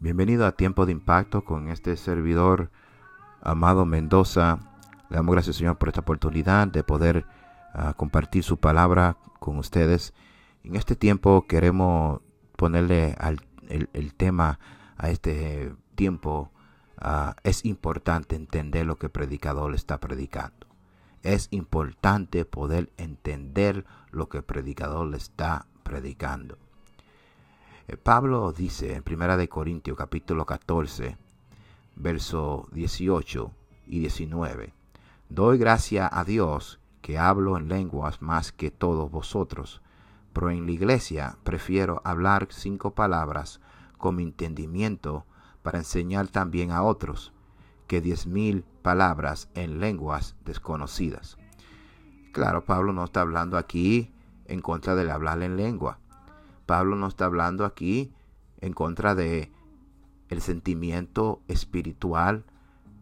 Bienvenido a Tiempo de Impacto con este servidor Amado Mendoza. Le damos gracias Señor por esta oportunidad de poder uh, compartir su palabra con ustedes. En este tiempo queremos ponerle al, el, tema a este tiempo. Uh, es importante entender lo que el predicador está predicando. Es importante poder entender lo que el predicador le está predicando. Eh, Pablo dice en Primera de Corintios capítulo 14, verso 18 y 19, Doy gracia a Dios que hablo en lenguas más que todos vosotros, pero en la iglesia prefiero hablar cinco palabras con mi entendimiento para enseñar también a otros que diez mil palabras en lenguas desconocidas. Claro, Pablo no está hablando aquí en contra del hablar en lengua. Pablo no está hablando aquí en contra de el sentimiento espiritual,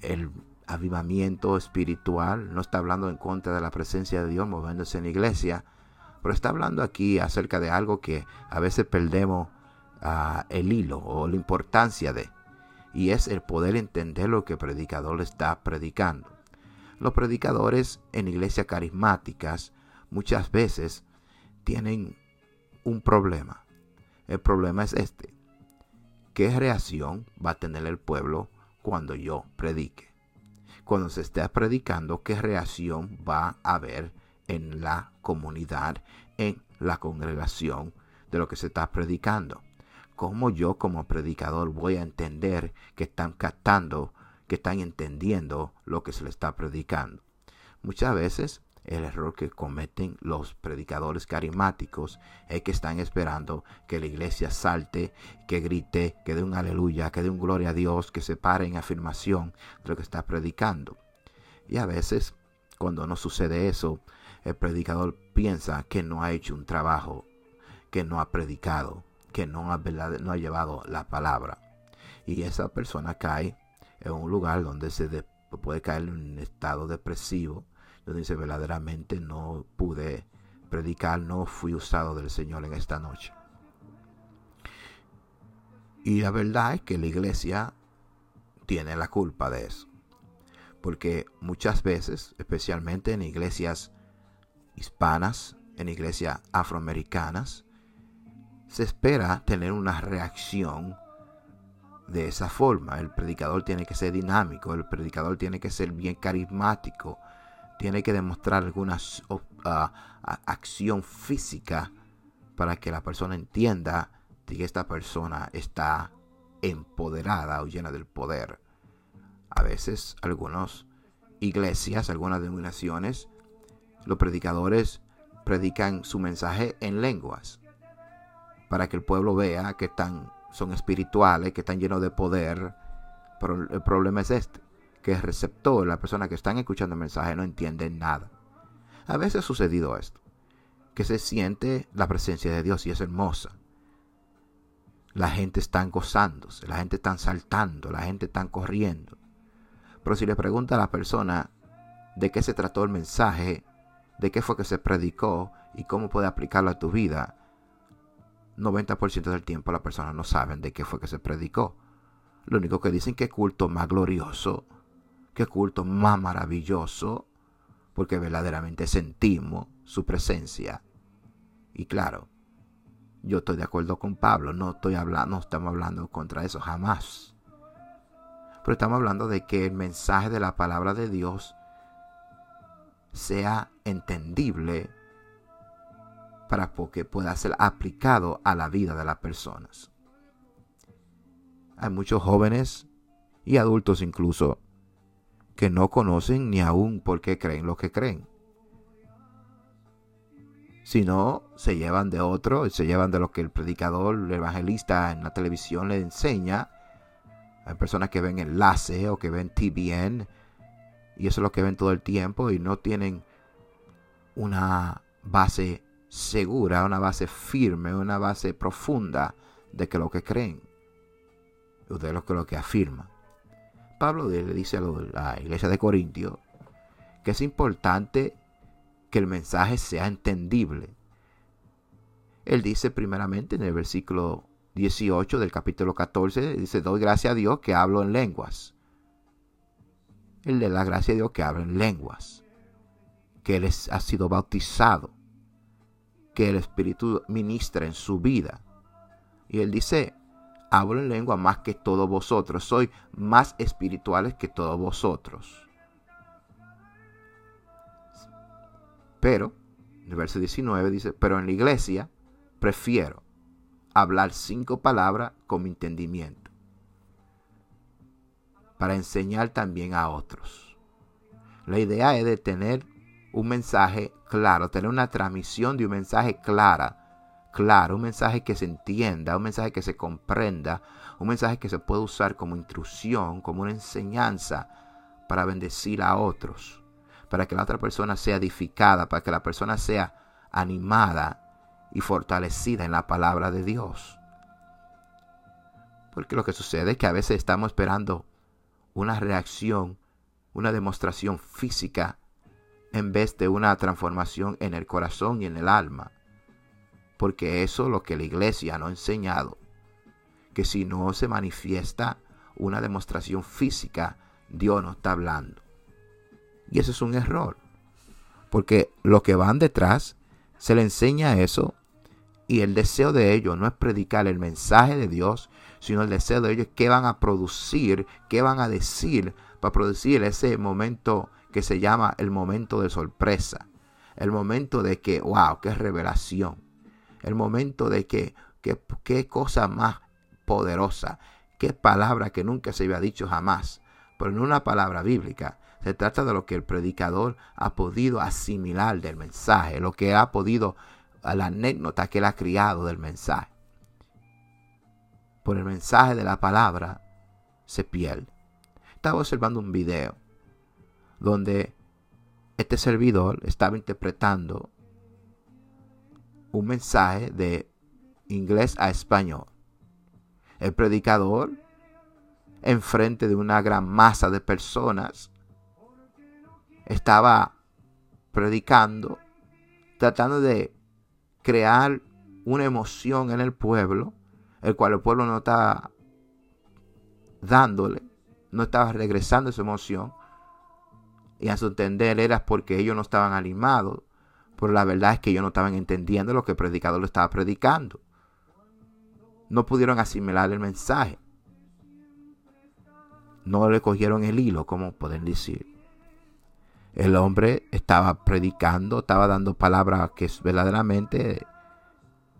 el avivamiento espiritual, no está hablando en contra de la presencia de Dios moviéndose en la iglesia, pero está hablando aquí acerca de algo que a veces perdemos uh, el hilo o la importancia de, y es el poder entender lo que el predicador está predicando. Los predicadores en iglesias carismáticas muchas veces tienen un problema. El problema es este. ¿Qué reacción va a tener el pueblo cuando yo predique? Cuando se esté predicando, ¿qué reacción va a haber en la comunidad, en la congregación de lo que se está predicando? ¿Cómo yo como predicador voy a entender que están captando, que están entendiendo lo que se le está predicando? Muchas veces el error que cometen los predicadores carismáticos es que están esperando que la iglesia salte, que grite, que dé un aleluya, que dé un gloria a Dios, que se pare en afirmación de lo que está predicando. Y a veces, cuando no sucede eso, el predicador piensa que no ha hecho un trabajo, que no ha predicado, que no ha, no ha llevado la palabra. Y esa persona cae en un lugar donde se puede caer en un estado depresivo, dice verdaderamente no pude predicar, no fui usado del Señor en esta noche. Y la verdad es que la iglesia tiene la culpa de eso. Porque muchas veces, especialmente en iglesias hispanas, en iglesias afroamericanas, se espera tener una reacción de esa forma. El predicador tiene que ser dinámico, el predicador tiene que ser bien carismático, tiene que demostrar alguna acción física para que la persona entienda que esta persona está empoderada o llena del poder. A veces algunas iglesias, algunas denominaciones, los predicadores predican su mensaje en lenguas para que el pueblo vea que están, son espirituales, que están llenos de poder. Pero el problema es este que el receptor, la persona que están escuchando el mensaje, no entiende nada. A veces ha sucedido esto, que se siente la presencia de Dios y es hermosa. La gente está gozándose, la gente está saltando, la gente está corriendo. Pero si le pregunta a la persona de qué se trató el mensaje, de qué fue que se predicó y cómo puede aplicarlo a tu vida, 90% del tiempo la persona no sabe de qué fue que se predicó. Lo único que dicen que culto más glorioso, qué culto más maravilloso, porque verdaderamente sentimos su presencia. Y claro, yo estoy de acuerdo con Pablo, no estoy no estamos hablando contra eso jamás. Pero estamos hablando de que el mensaje de la palabra de Dios sea entendible para que pueda ser aplicado a la vida de las personas. Hay muchos jóvenes y adultos incluso que no conocen ni aún por qué creen lo que creen. Sino se llevan de otro, se llevan de lo que el predicador, el evangelista en la televisión le enseña. Hay personas que ven enlace o que ven TBN y eso es lo que ven todo el tiempo y no tienen una base segura, una base firme, una base profunda de que lo que creen, de lo que, lo que afirman. Pablo le dice a la iglesia de Corintio que es importante que el mensaje sea entendible. Él dice primeramente en el versículo 18 del capítulo 14 dice, doy gracias a Dios que hablo en lenguas. Él le da gracia a Dios que habla en lenguas, que él ha sido bautizado, que el Espíritu ministra en su vida. Y él dice, hablo en lengua más que todos vosotros, soy más espirituales que todos vosotros. Pero, el verso 19 dice, pero en la iglesia prefiero hablar cinco palabras con mi entendimiento, para enseñar también a otros. La idea es de tener un mensaje claro, tener una transmisión de un mensaje clara, claro, un mensaje que se entienda, un mensaje que se comprenda, un mensaje que se pueda usar como intrusión, como una enseñanza para bendecir a otros, para que la otra persona sea edificada, para que la persona sea animada y fortalecida en la palabra de Dios. Porque lo que sucede es que a veces estamos esperando una reacción, una demostración física, en vez de una transformación en el corazón y en el alma. Porque eso es lo que la iglesia no ha enseñado. Que si no se manifiesta una demostración física, Dios no está hablando. Y eso es un error. Porque los que van detrás se le enseña eso y el deseo de ellos no es predicar el mensaje de Dios, sino el deseo de ellos es qué van a producir, qué van a decir para producir ese momento que se llama el momento de sorpresa. El momento de que, wow, qué revelación. El momento de que, qué cosa más poderosa. Qué palabra que nunca se había dicho jamás. Pero en una palabra bíblica. Se trata de lo que el predicador ha podido asimilar del mensaje, lo que ha podido la anécdota que él ha criado del mensaje. Por el mensaje de la palabra se pierde. Estaba observando un video donde este servidor estaba interpretando un mensaje de inglés a español. El predicador, enfrente de una gran masa de personas, estaba predicando, tratando de crear una emoción en el pueblo, el cual el pueblo no estaba dándole, no estaba regresando esa emoción. Y a su entender era porque ellos no estaban animados, pero la verdad es que ellos no estaban entendiendo lo que el predicador estaba predicando. No pudieron asimilar el mensaje. No le cogieron el hilo, como pueden decir. El hombre estaba predicando, estaba dando palabras que verdaderamente,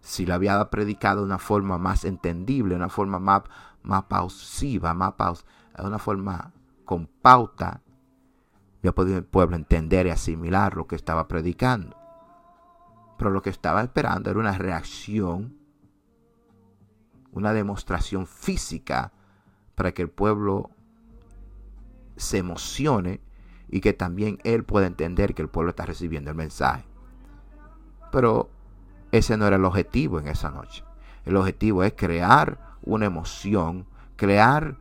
si la había predicado de una forma más entendible, una forma más, más pausiva, más paus, una forma con pauta, ya podía el pueblo entender y asimilar lo que estaba predicando. Pero lo que estaba esperando era una reacción, una demostración física para que el pueblo se emocione y que también él pueda entender que el pueblo está recibiendo el mensaje. Pero ese no era el objetivo en esa noche. El objetivo es crear una emoción, crear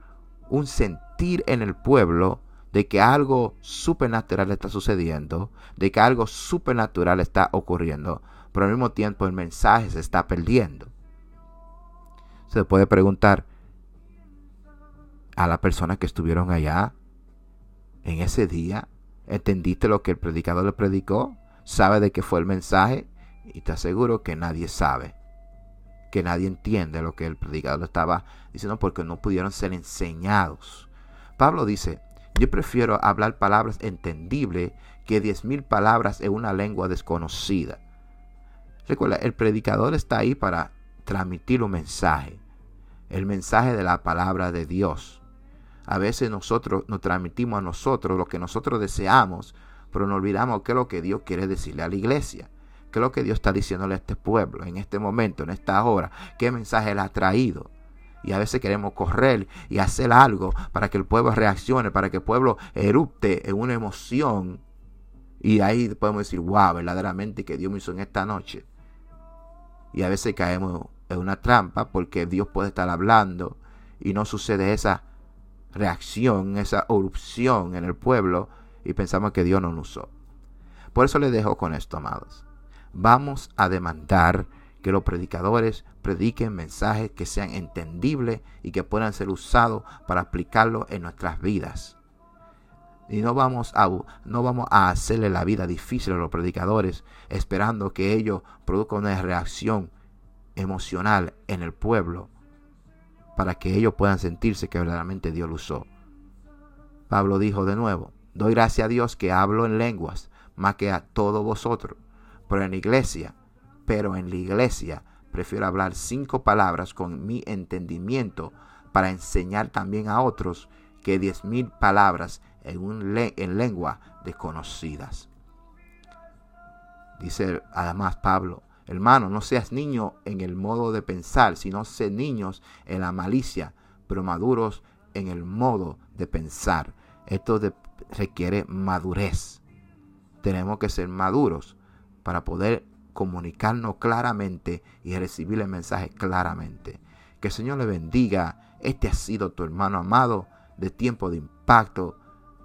un sentir en el pueblo de que algo supernatural está sucediendo, de que algo supernatural está ocurriendo, pero al mismo tiempo el mensaje se está perdiendo. Se puede preguntar a las personas que estuvieron allá, en ese día? ¿Entendiste lo que el predicador le predicó? ¿Sabe de qué fue el mensaje? Y te aseguro que nadie sabe. Que nadie entiende lo que el predicador estaba diciendo porque no pudieron ser enseñados. Pablo dice, yo prefiero hablar palabras entendibles que diez mil palabras en una lengua desconocida. Recuerda, el predicador está ahí para transmitir un mensaje. El mensaje de la palabra de Dios. A veces nosotros nos transmitimos a nosotros lo que nosotros deseamos, pero nos olvidamos qué es lo que Dios quiere decirle a la iglesia. ¿Qué es lo que Dios está diciéndole a este pueblo en este momento, en esta hora? ¿Qué mensaje le ha traído? Y a veces queremos correr y hacer algo para que el pueblo reaccione, para que el pueblo erupte en una emoción. Y ahí podemos decir, wow, verdaderamente que Dios me hizo en esta noche. Y a veces caemos en una trampa porque Dios puede estar hablando y no sucede esa reacción, esa erupción en el pueblo y pensamos que Dios no nos usó. Por eso le dejo con esto, amados. Vamos a demandar que los predicadores prediquen mensajes que sean entendibles y que puedan ser usados para aplicarlo en nuestras vidas. Y no vamos a, no vamos a hacerle la vida difícil a los predicadores esperando que ellos produzcan una reacción emocional en el pueblo para que ellos puedan sentirse que verdaderamente Dios lo usó. Pablo dijo de nuevo, doy gracias a Dios que hablo en lenguas más que a todos vosotros, pero en la iglesia, pero en la iglesia prefiero hablar cinco palabras con mi entendimiento para enseñar también a otros que diez mil palabras en, un en lengua desconocidas. Dice además Pablo, hermano, no seas niño en el modo de pensar, sino sé niños en la malicia, pero maduros en el modo de pensar. Esto requiere madurez. Tenemos que ser maduros para poder comunicarnos claramente y recibir el mensaje claramente. Que el Señor le bendiga. Este ha sido tu hermano amado de tiempo de impacto.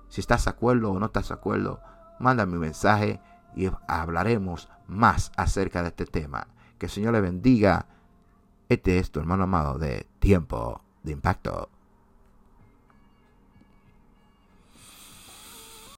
Si estás de acuerdo o no estás de acuerdo, mándame un mensaje y hablaremos más acerca de este tema. Que el Señor le bendiga. Este es tu hermano amado de tiempo de impacto.